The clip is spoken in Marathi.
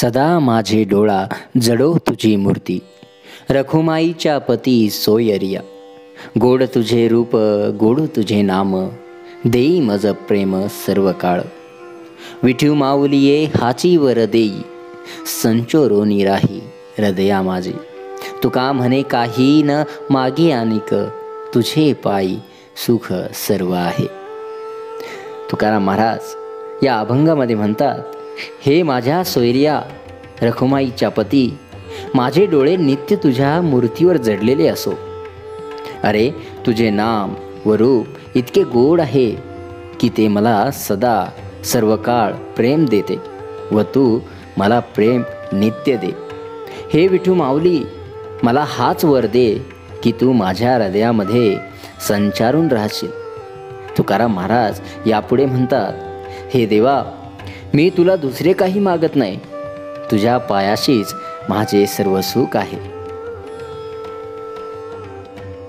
सदा माझे डोळा जडो तुझी मूर्ती. रखुमाईच्या पती सोयरिया गोड तुझे रूप गोड तुझे नाम देई मज प्रेम सर्व काळ. विठू माऊलिये हाची वर देई. संचोरो निराही हृदया माझे. तुका म्हणे काही न मागे आनिक तुझे पायी सुख सर्व आहे. तुकाराम महाराज या अभंगामध्ये म्हणतात हे माझ्या सोयरिया रखुमाईच्या पती माझे डोळे नित्य तुझ्या मूर्तीवर जडलेले असो. अरे तुझे नाम व रूप इतके गोड आहे की ते मला सदा सर्व काळ प्रेम देते व तू मला प्रेम नित्य दे. हे विठू माऊली मला हाच वर दे की तू माझ्या हृदयामध्ये संचारून राहशील. तुकाराम महाराज यापुढे म्हणतात हे देवा मी तुला दुसरे काही मागत नाही. तुझ्या पायाशीच माझे सर्व सुख आहे.